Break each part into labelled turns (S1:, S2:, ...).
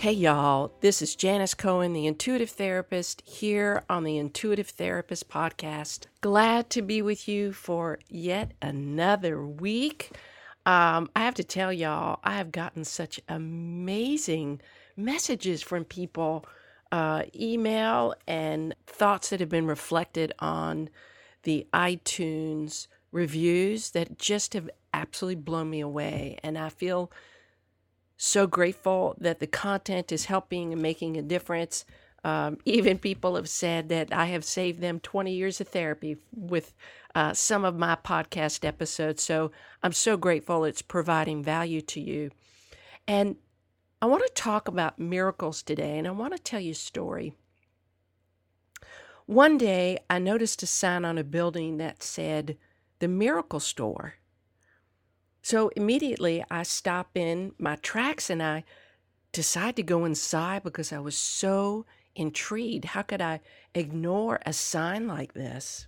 S1: Hey, y'all, this is Janis Cohen, the Intuitive Therapist, here on the Intuitive Therapist Podcast. Glad to be with you for yet another week. Um, I have to tell y'all, I have gotten such amazing messages from people, uh, email, and thoughts that have been reflected on the iTunes reviews that just have absolutely blown me away. And I feel so grateful that the content is helping and making a difference. Um, even people have said that I have saved them 20 years of therapy with uh, some of my podcast episodes. So I'm so grateful it's providing value to you. And I want to talk about miracles today, and I want to tell you a story. One day, I noticed a sign on a building that said, The Miracle Store. So immediately I stop in my tracks and I decide to go inside because I was so intrigued. How could I ignore a sign like this?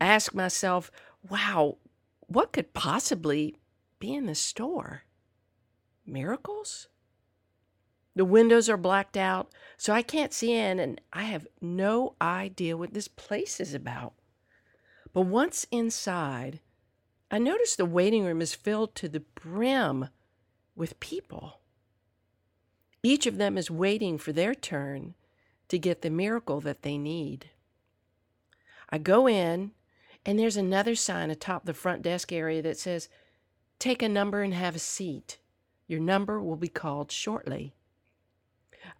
S1: I ask myself, wow, what could possibly be in the store? Miracles? The windows are blacked out, so I can't see in, and I have no idea what this place is about. But once inside, I notice the waiting room is filled to the brim with people. Each of them is waiting for their turn to get the miracle that they need. I go in, and there's another sign atop the front desk area that says, Take a number and have a seat. Your number will be called shortly.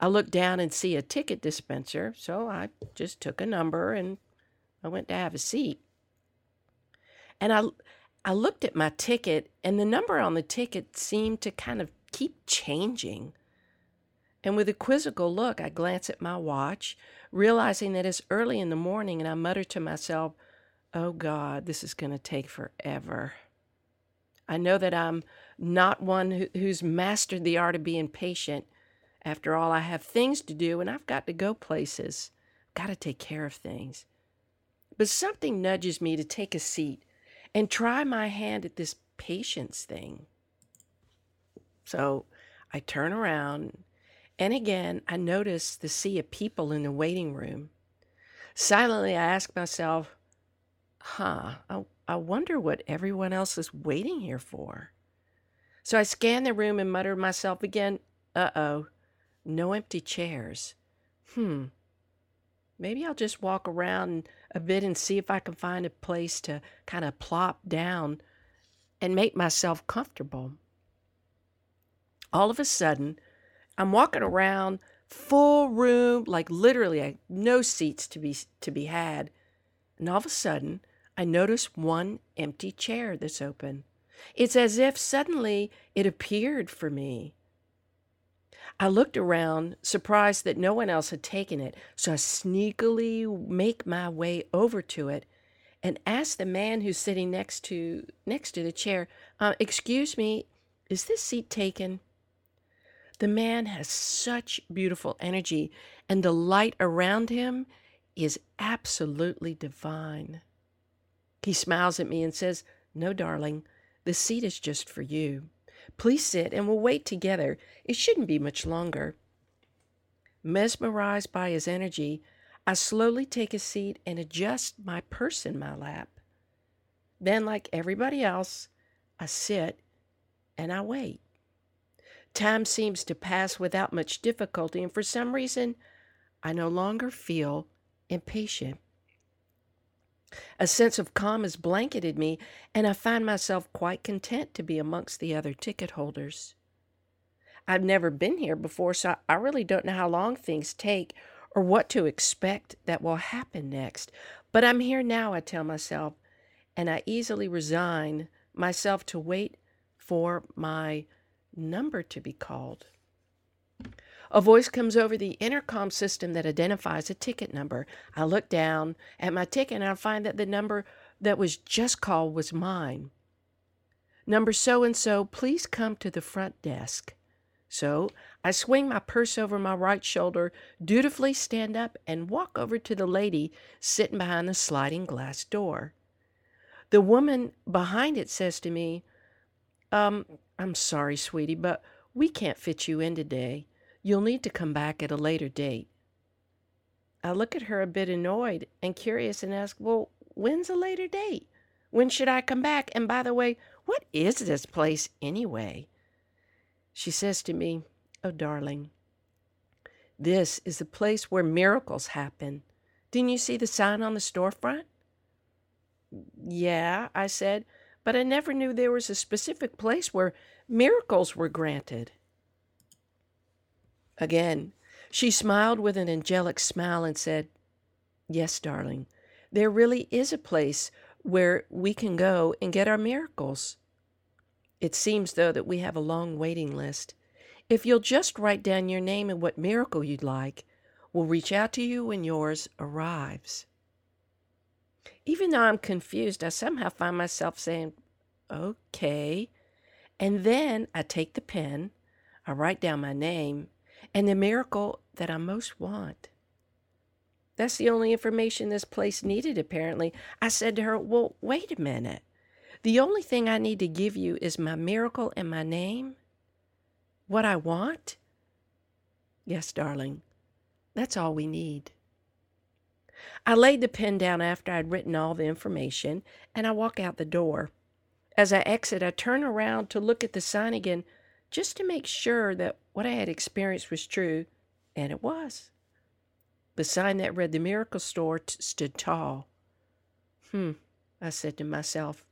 S1: I look down and see a ticket dispenser, so I just took a number and I went to have a seat. And I I looked at my ticket, and the number on the ticket seemed to kind of keep changing. And with a quizzical look, I glance at my watch, realizing that it's early in the morning, and I mutter to myself, Oh God, this is going to take forever. I know that I'm not one who, who's mastered the art of being patient. After all, I have things to do and I've got to go places. I've got to take care of things. But something nudges me to take a seat and try my hand at this patience thing. So I turn around, and again, I notice the sea of people in the waiting room. Silently, I ask myself, huh, I, I wonder what everyone else is waiting here for. So I scan the room and mutter to myself again, uh oh, no empty chairs. Hmm, maybe I'll just walk around a bit and see if I can find a place to kind of plop down and make myself comfortable. All of a sudden, I'm walking around full room, like literally no seats to be to be had. And all of a sudden, I notice one empty chair that's open. It's as if suddenly it appeared for me. I looked around, surprised that no one else had taken it, so I sneakily make my way over to it and ask the man who's sitting next to next to the chair, uh, "Excuse me, is this seat taken?" The man has such beautiful energy, and the light around him is absolutely divine. He smiles at me and says, No, darling, the seat is just for you. Please sit and we'll wait together. It shouldn't be much longer. Mesmerized by his energy, I slowly take a seat and adjust my purse in my lap. Then, like everybody else, I sit and I wait. Time seems to pass without much difficulty, and for some reason, I no longer feel impatient. A sense of calm has blanketed me, and I find myself quite content to be amongst the other ticket holders. I've never been here before, so I really don't know how long things take or what to expect that will happen next. But I'm here now, I tell myself, and I easily resign myself to wait for my number to be called. A voice comes over the intercom system that identifies a ticket number. I look down at my ticket and I find that the number that was just called was mine. Number so and so, please come to the front desk. So I swing my purse over my right shoulder, dutifully stand up, and walk over to the lady sitting behind the sliding glass door. The woman behind it says to me, Um, I'm sorry, sweetie, but we can't fit you in today. You'll need to come back at a later date. I look at her a bit annoyed and curious and ask, Well, when's a later date? When should I come back? And by the way, what is this place anyway? She says to me, Oh, darling, this is the place where miracles happen. Didn't you see the sign on the storefront? Yeah, I said, but I never knew there was a specific place where miracles were granted. Again, she smiled with an angelic smile and said, Yes, darling, there really is a place where we can go and get our miracles. It seems, though, that we have a long waiting list. If you'll just write down your name and what miracle you'd like, we'll reach out to you when yours arrives. Even though I'm confused, I somehow find myself saying, okay. And then I take the pen, I write down my name, and the miracle that I most want. That's the only information this place needed, apparently. I said to her, Well, wait a minute. The only thing I need to give you is my miracle and my name? What I want? Yes, darling. That's all we need. I laid the pen down after I'd written all the information and I walk out the door. As I exit, I turn around to look at the sign again just to make sure that what I had experienced was true, and it was. The sign that read the miracle store t- stood tall. Hmm, I said to myself.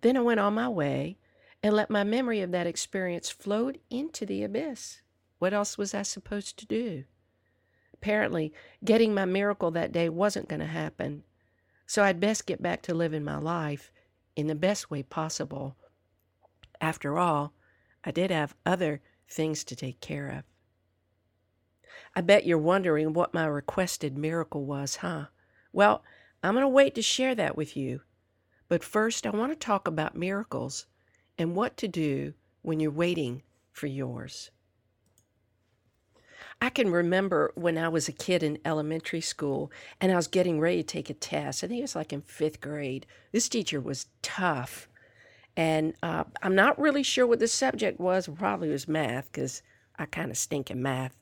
S1: Then I went on my way and let my memory of that experience float into the abyss. What else was I supposed to do? Apparently, getting my miracle that day wasn't going to happen, so I'd best get back to living my life in the best way possible. After all, I did have other things to take care of. I bet you're wondering what my requested miracle was, huh? Well, I'm going to wait to share that with you but first, I want to talk about miracles and what to do when you're waiting for yours. I can remember when I was a kid in elementary school and I was getting ready to take a test. I think it was like in fifth grade. This teacher was tough. And uh, I'm not really sure what the subject was. Probably was math because I kind of stink in math.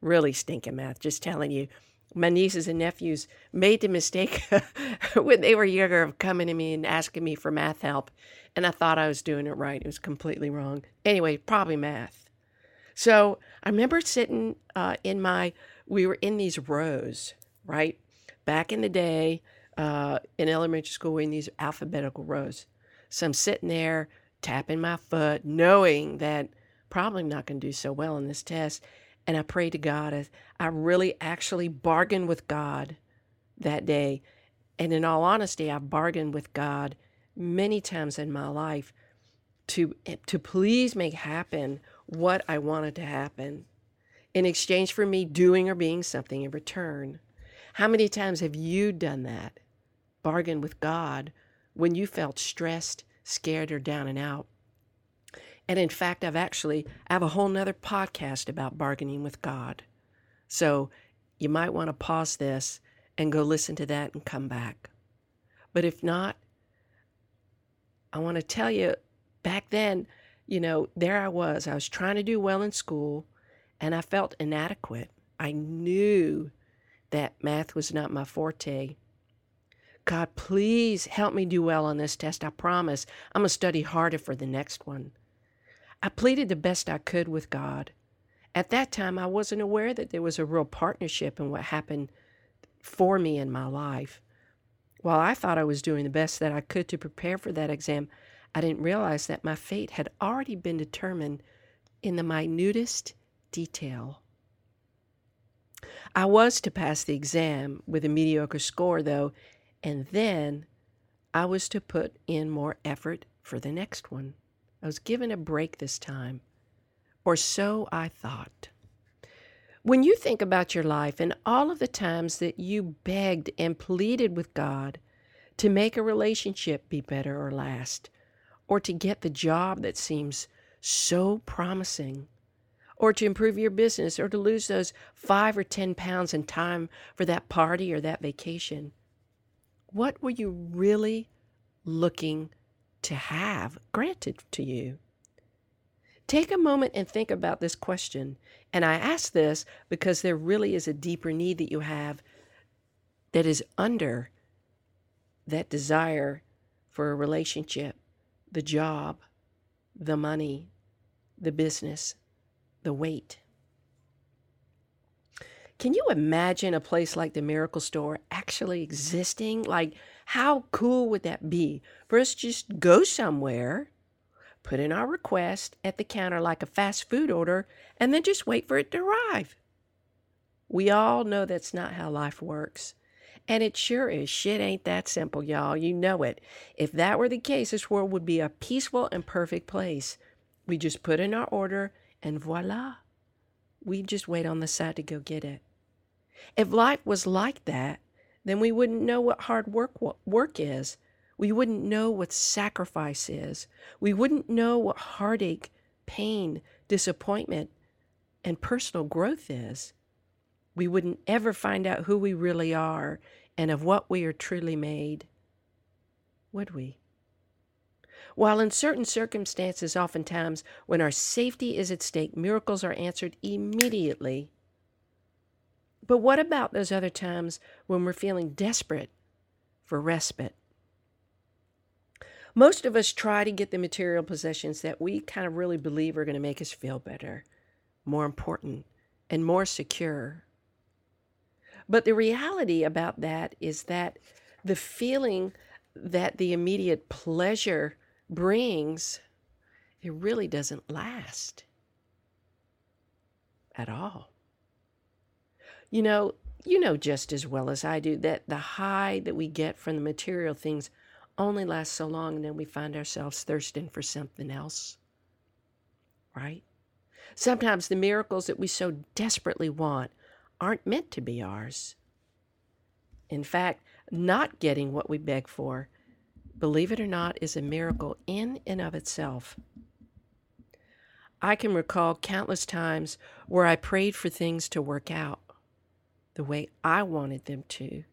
S1: Really stink in math, just telling you my nieces and nephews made the mistake when they were younger of coming to me and asking me for math help. And I thought I was doing it right. It was completely wrong. Anyway, probably math. So I remember sitting uh, in my, we were in these rows, right? Back in the day uh, in elementary school, we in these alphabetical rows. So I'm sitting there tapping my foot, knowing that probably not going to do so well in this test and I pray to God. I really actually bargained with God that day. And in all honesty, I've bargained with God many times in my life to, eh, to please make happen what I wanted to happen in exchange for me doing or being something in return. How many times have you done that? Bargained with God when you felt stressed, scared, or down and out? And in fact, I've actually I have a whole nother podcast about bargaining with God. So you might want to pause this and go listen to that and come back. But if not, I want to tell you back then, you know, there I was. I was trying to do well in school and I felt inadequate. I knew that math was not my forte. God, please help me do well on this test. I promise. I'm going to study harder for the next one. I pleaded the best I could with God. At that time, I wasn't aware that there was a real partnership in what happened for me in my life. While I thought I was doing the best that I could to prepare for that exam, I didn't realize that my fate had already been determined in the minutest detail. I was to pass the exam with a mediocre score, though, and then I was to put in more effort for the next one. I was given a break this time. Or so I thought. When you think about your life and all of the times that you begged and pleaded with God to make a relationship be better or last, or to get the job that seems so promising, or to improve your business, or to lose those five or 10 pounds in time for that party or that vacation, what were you really looking to have granted to you? Take a moment and think about this question. And I ask this because there really is a deeper need that you have that is under that desire for a relationship, the job, the money, the business, the weight. Can you imagine a place like the Miracle Store actually existing? Like, how cool would that be for us just go somewhere put in our request at the counter like a fast food order, and then just wait for it to arrive. We all know that's not how life works. And it sure is. Shit ain't that simple, y'all. You know it. If that were the case, this world would be a peaceful and perfect place. We just put in our order, and voila. We just wait on the side to go get it. If life was like that, then we wouldn't know what hard work work is. We wouldn't know what sacrifice is. We wouldn't know what heartache, pain, disappointment, and personal growth is. We wouldn't ever find out who we really are and of what we are truly made. Would we? While in certain circumstances, oftentimes when our safety is at stake, miracles are answered immediately. But what about those other times when we're feeling desperate for respite? Most of us try to get the material possessions that we kind of really believe are going to make us feel better, more important, and more secure. But the reality about that is that the feeling that the immediate pleasure brings, it really doesn't last at all. You know, you know just as well as I do that the high that we get from the material things only lasts so long and then we find ourselves thirsting for something else. Right? Sometimes the miracles that we so desperately want aren't meant to be ours. In fact, not getting what we beg for, believe it or not, is a miracle in and of itself. I can recall countless times where I prayed for things to work out the way I wanted them to.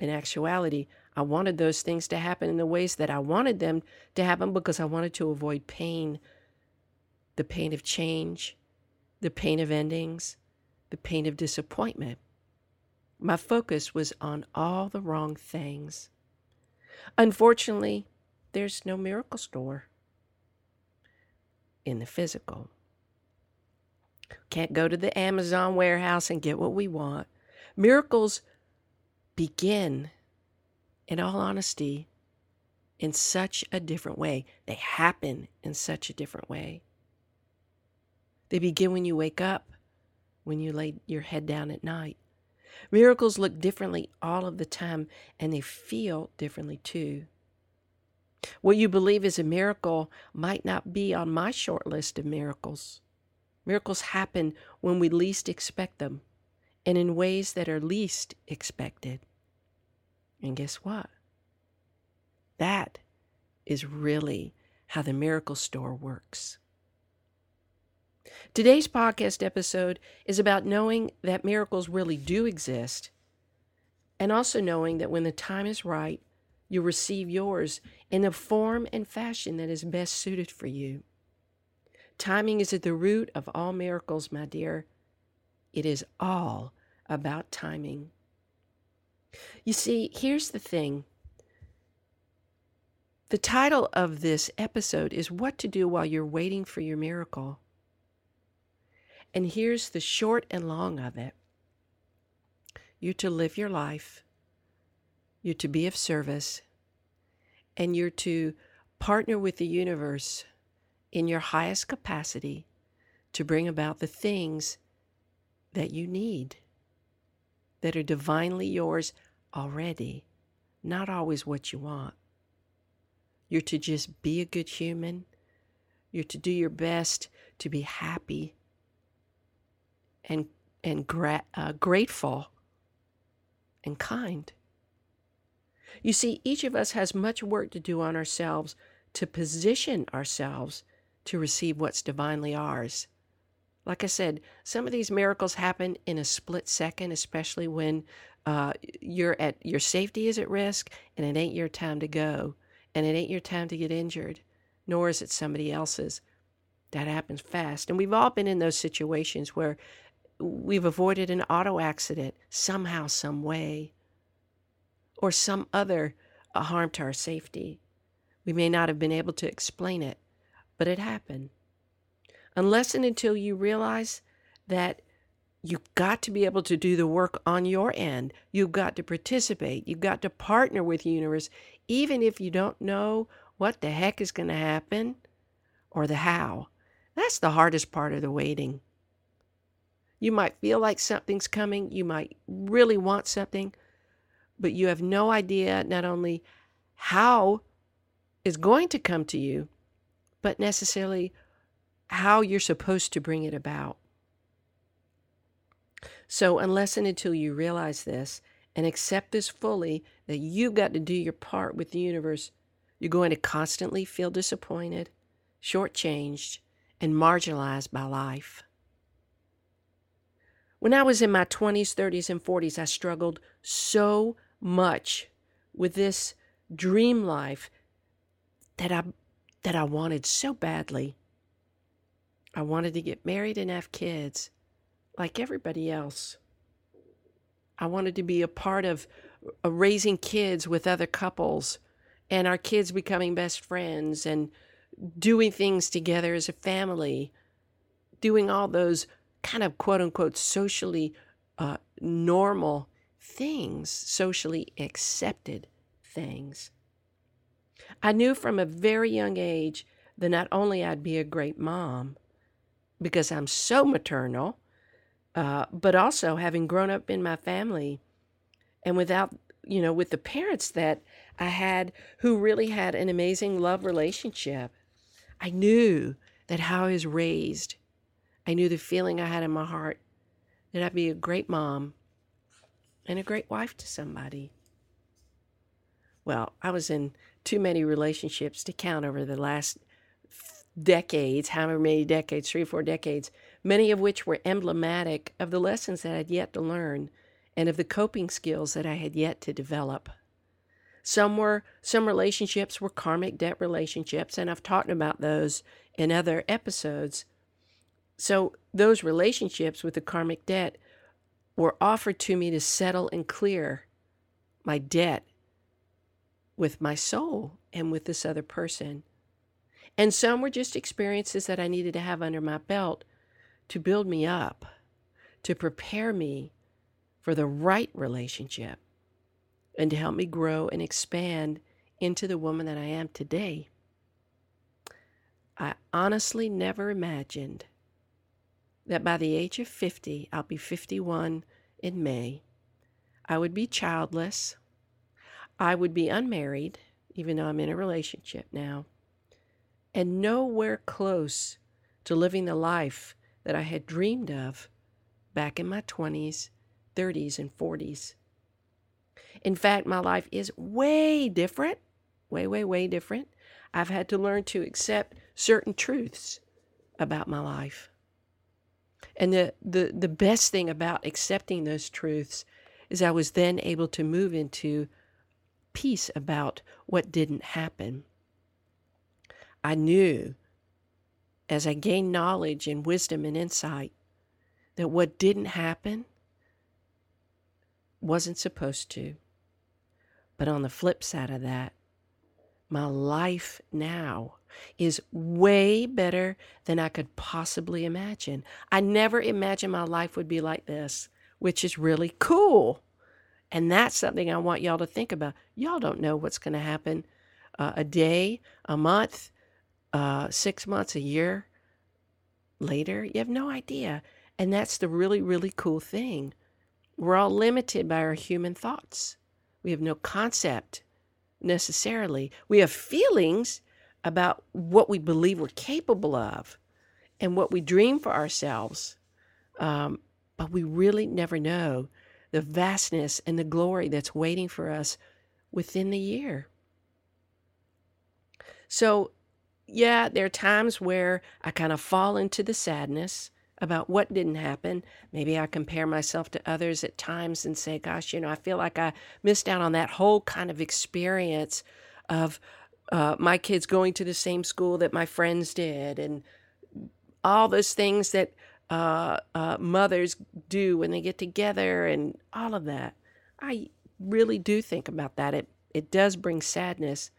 S1: In actuality, I wanted those things to happen in the ways that I wanted them to happen because I wanted to avoid pain the pain of change, the pain of endings, the pain of disappointment. My focus was on all the wrong things. Unfortunately, there's no miracle store in the physical. Can't go to the Amazon warehouse and get what we want. Miracles begin in all honesty, in such a different way. They happen in such a different way. They begin when you wake up, when you lay your head down at night. Miracles look differently all of the time, and they feel differently too. What you believe is a miracle might not be on my short list of miracles. Miracles happen when we least expect them and in ways that are least expected. And guess what? That is really how the miracle store works. Today's podcast episode is about knowing that miracles really do exist and also knowing that when the time is right, you'll receive yours in the form and fashion that is best suited for you. Timing is at the root of all miracles, my dear. It is all about timing. You see, here's the thing. The title of this episode is What to Do While You're Waiting for Your Miracle. And here's the short and long of it you're to live your life, you're to be of service, and you're to partner with the universe in your highest capacity to bring about the things that you need that are divinely yours already, not always what you want. You're to just be a good human, You're to do your best to be happy and and gra- uh, grateful and kind. You see, each of us has much work to do on ourselves to position ourselves to receive what's divinely ours. Like I said, some of these miracles happen in a split second, especially when uh, you're at your safety is at risk and it ain't your time to go and it ain't your time to get injured, nor is it somebody else's. That happens fast. And we've all been in those situations where we've avoided an auto accident somehow, some way, or some other uh, harm to our safety. We may not have been able to explain it, but it happened. Unless and until you realize that you've got to be able to do the work on your end, you've got to participate, you've got to partner with the universe, even if you don't know what the heck is going to happen or the how. That's the hardest part of the waiting. You might feel like something's coming, you might really want something, but you have no idea not only how is going to come to you, but necessarily how you're supposed to bring it about. So, unless and until you realize this and accept this fully, that you've got to do your part with the universe, you're going to constantly feel disappointed, shortchanged, and marginalized by life. When I was in my 20s, 30s, and 40s, I struggled so much with this dream life that I that I wanted so badly. I wanted to get married and have kids like everybody else. I wanted to be a part of uh, raising kids with other couples and our kids becoming best friends and doing things together as a family, doing all those kind of quote unquote socially uh, normal things, socially accepted things. I knew from a very young age that not only I'd be a great mom, because I'm so maternal, uh, but also having grown up in my family and without, you know, with the parents that I had who really had an amazing love relationship. I knew that how I was raised, I knew the feeling I had in my heart that I'd be a great mom and a great wife to somebody. Well, I was in too many relationships to count over the last decades, however many decades, three or four decades, many of which were emblematic of the lessons that I had yet to learn and of the coping skills that I had yet to develop. Some were some relationships were karmic debt relationships, and I've talked about those in other episodes. So those relationships with the karmic debt were offered to me to settle and clear my debt with my soul and with this other person. And some were just experiences that I needed to have under my belt to build me up, to prepare me for the right relationship, and to help me grow and expand into the woman that I am today. I honestly never imagined that by the age of 50, I'll be 51 in May, I would be childless, I would be unmarried, even though I'm in a relationship now and nowhere close to living the life that I had dreamed of back in my 20s, 30s, and 40s. In fact, my life is way different, way, way, way different. I've had to learn to accept certain truths about my life. And the, the, the best thing about accepting those truths is I was then able to move into peace about what didn't happen. I knew as I gained knowledge and wisdom and insight that what didn't happen wasn't supposed to. But on the flip side of that, my life now is way better than I could possibly imagine. I never imagined my life would be like this, which is really cool. And that's something I want y'all to think about. Y'all don't know what's going to happen uh, a day, a month, uh, six months, a year later. You have no idea. And that's the really, really cool thing. We're all limited by our human thoughts. We have no concept necessarily. We have feelings, about what we believe we're capable of and what we dream for ourselves. Um, but we really never know the vastness and the glory that's waiting for us within the year. So, yeah, there are times where I kind of fall into the sadness about what didn't happen. Maybe I compare myself to others at times and say, gosh, you know, I feel like I missed out on that whole kind of experience of uh, my kids going to the same school that my friends did and all those things that uh, uh, mothers do when they get together and all of that. I really do think about that. It, it does bring sadness.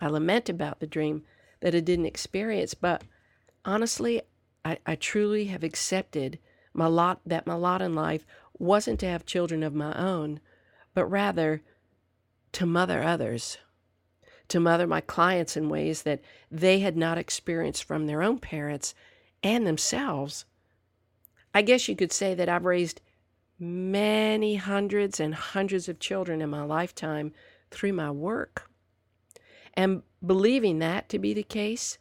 S1: I lament about the dream that I didn't experience, but honestly, I, I truly have accepted my lot that my lot in life wasn't to have children of my own, but rather to mother others, to mother my clients in ways that they had not experienced from their own parents and themselves. I guess you could say that I've raised many hundreds and hundreds of children in my lifetime through my work. And believing that to be the case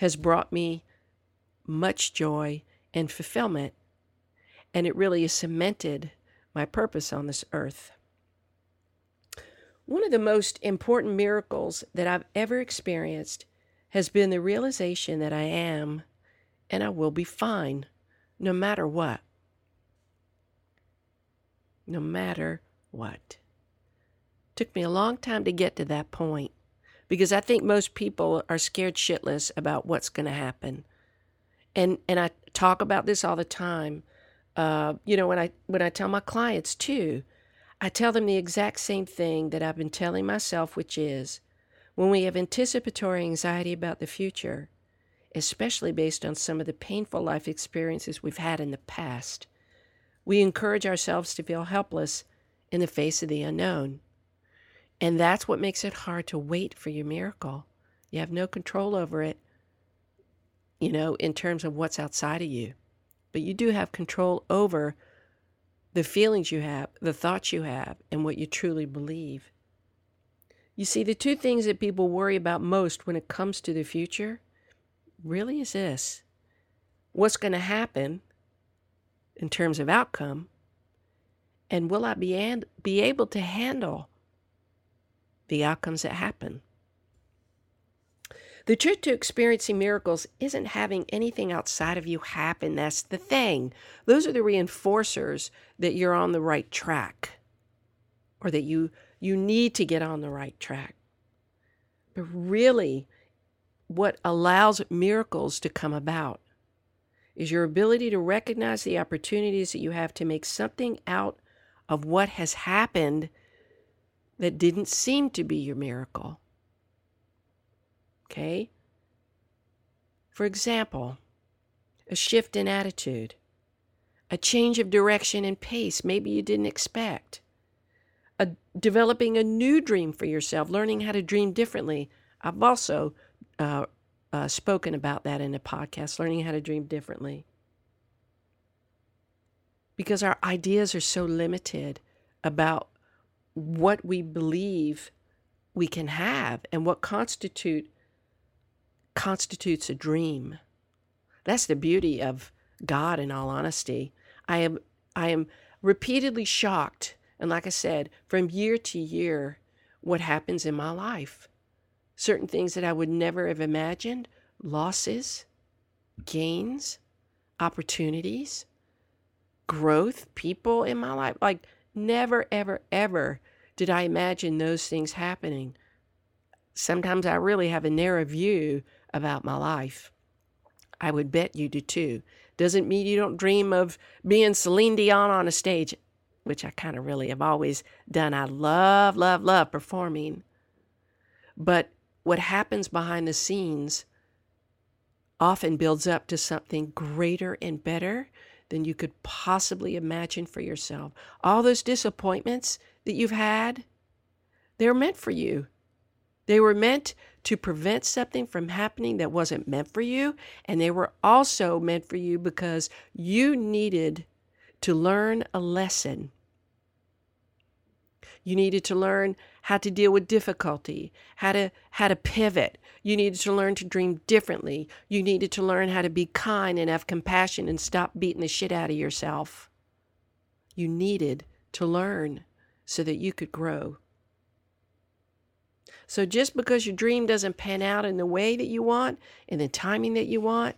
S1: has brought me much joy and fulfillment. And it really has cemented my purpose on this earth. One of the most important miracles that I've ever experienced has been the realization that I am and I will be fine no matter what. No matter what. Took me a long time to get to that point because I think most people are scared shitless about what's going to happen and and I talk about this all the time. Uh, you know, when I when I tell my clients too, I tell them the exact same thing that I've been telling myself, which is when we have anticipatory anxiety about the future, especially based on some of the painful life experiences we've had in the past, we encourage ourselves to feel helpless in the face of the unknown. And that's what makes it hard to wait for your miracle. You have no control over it you know, in terms of what's outside of you. But you do have control over the feelings you have, the thoughts you have, and what you truly believe. You see, the two things that people worry about most when it comes to the future really is this what's going to happen in terms of outcome, and will I be, and, be able to handle the outcomes that happen? The trick to experiencing miracles isn't having anything outside of you happen. That's the thing. Those are the reinforcers that you're on the right track or that you you need to get on the right track. But really what allows miracles to come about is your ability to recognize the opportunities that you have to make something out of what has happened that didn't seem to be your miracle. Okay? For example, a shift in attitude, a change of direction and pace maybe you didn't expect, a, developing a new dream for yourself, learning how to dream differently. I've also uh, uh, spoken about that in a podcast, learning how to dream differently. Because our ideas are so limited about what we believe we can have and what constitute constitutes a dream. That's the beauty of God in all honesty. I am I am repeatedly shocked and like I said, from year to year what happens in my life. Certain things that I would never have imagined, losses, gains, opportunities, growth, people in my life. Like never ever ever did I imagine those things happening. Sometimes I really have a narrow view about my life. I would bet you do too. Doesn't mean you don't dream of being Celine Dion on a stage, which I kind of really have always done. I love, love, love performing. But what happens behind the scenes often builds up to something greater and better than you could possibly imagine for yourself. All those disappointments that you've had, they're meant for you. They were meant to prevent something from happening that wasn't meant for you. And they were also meant for you because you needed to learn a lesson. You needed to learn how to deal with difficulty, how to how to pivot. You needed to learn to dream differently. You needed to learn how to be kind and have compassion and stop beating the shit out of yourself. You needed to learn so that you could grow. So just because your dream doesn't pan out in the way that you want, in the timing that you want,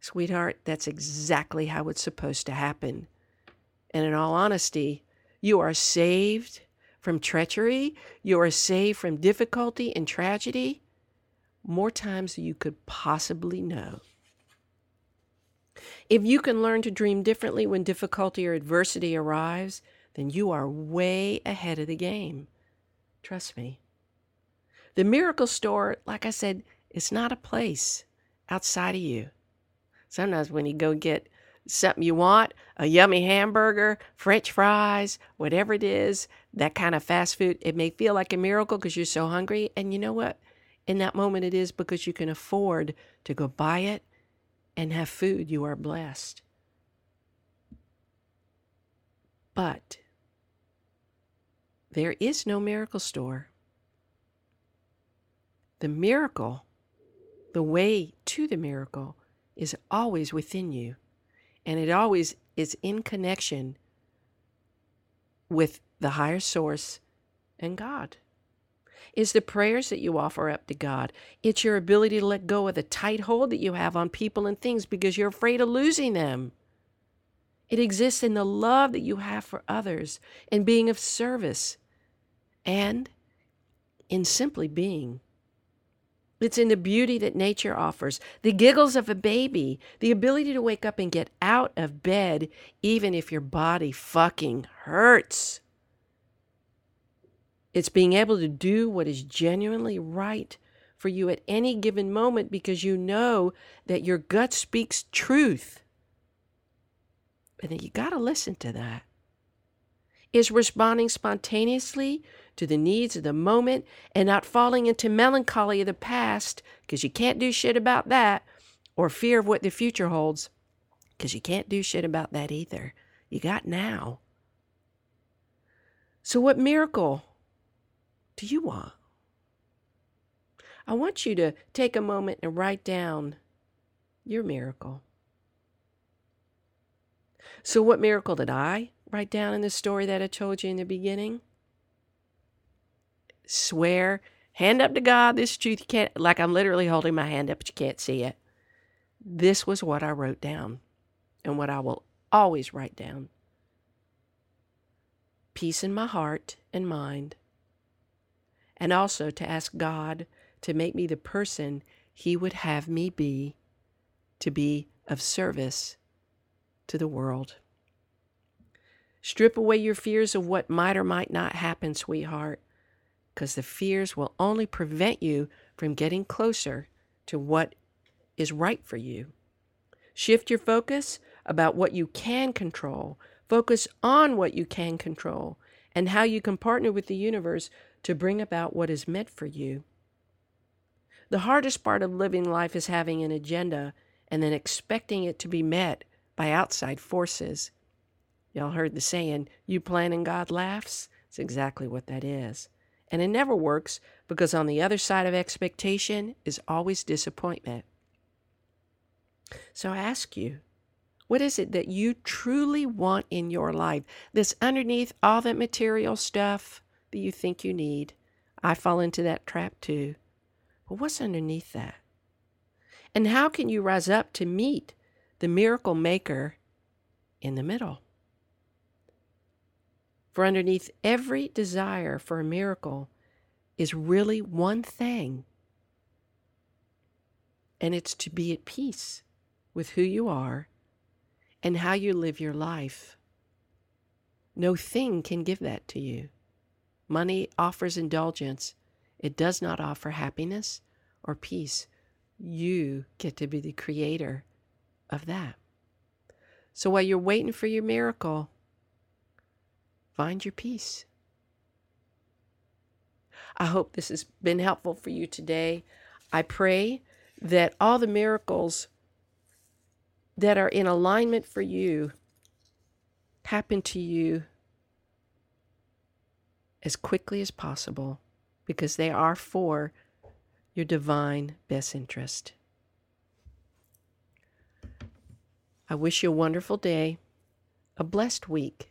S1: sweetheart, that's exactly how it's supposed to happen. And in all honesty, you are saved from treachery, you are saved from difficulty and tragedy more times than you could possibly know. If you can learn to dream differently when difficulty or adversity arrives, then you are way ahead of the game. Trust me. The miracle store, like I said, is not a place outside of you. Sometimes when you go get something you want, a yummy hamburger, french fries, whatever it is, that kind of fast food, it may feel like a miracle because you're so hungry. And you know what? In that moment, it is because you can afford to go buy it and have food. You are blessed. But there is no miracle store. The miracle, the way to the miracle, is always within you. And it always is in connection with the higher source and God. Is the prayers that you offer up to God. It's your ability to let go of the tight hold that you have on people and things because you're afraid of losing them. It exists in the love that you have for others and being of service and in simply being. It's in the beauty that nature offers, the giggles of a baby, the ability to wake up and get out of bed, even if your body fucking hurts. It's being able to do what is genuinely right for you at any given moment because you know that your gut speaks truth. And then you got to listen to that. Is responding spontaneously to the needs of the moment and not falling into melancholy of the past because you can't do shit about that or fear of what the future holds because you can't do shit about that either. You got now. So, what miracle do you want? I want you to take a moment and write down your miracle. So, what miracle did I write down in the story that I told you in the beginning? Swear, hand up to God, this truth you can't, like I'm literally holding my hand up, but you can't see it. This was what I wrote down and what I will always write down peace in my heart and mind, and also to ask God to make me the person He would have me be to be of service to the world. Strip away your fears of what might or might not happen, sweetheart, because the fears will only prevent you from getting closer to what is right for you. Shift your focus about what you can control. Focus on what you can control and how you can partner with the universe to bring about what is meant for you. The hardest part of living life is having an agenda and then expecting it to be met by outside forces. Y'all heard the saying, you plan and God laughs? It's exactly what that is. And it never works because on the other side of expectation is always disappointment. So I ask you, what is it that you truly want in your life that's underneath all that material stuff that you think you need? I fall into that trap too. But what's underneath that? And how can you rise up to meet the miracle maker in the middle? For underneath every desire for a miracle is really one thing, and it's to be at peace with who you are and how you live your life. No thing can give that to you. Money offers indulgence, it does not offer happiness or peace. You get to be the creator of that. So while you're waiting for your miracle, Find your peace. I hope this has been helpful for you today. I pray that all the miracles that are in alignment for you happen to you as quickly as possible because they are for your divine best interest. I wish you a wonderful day, a blessed week,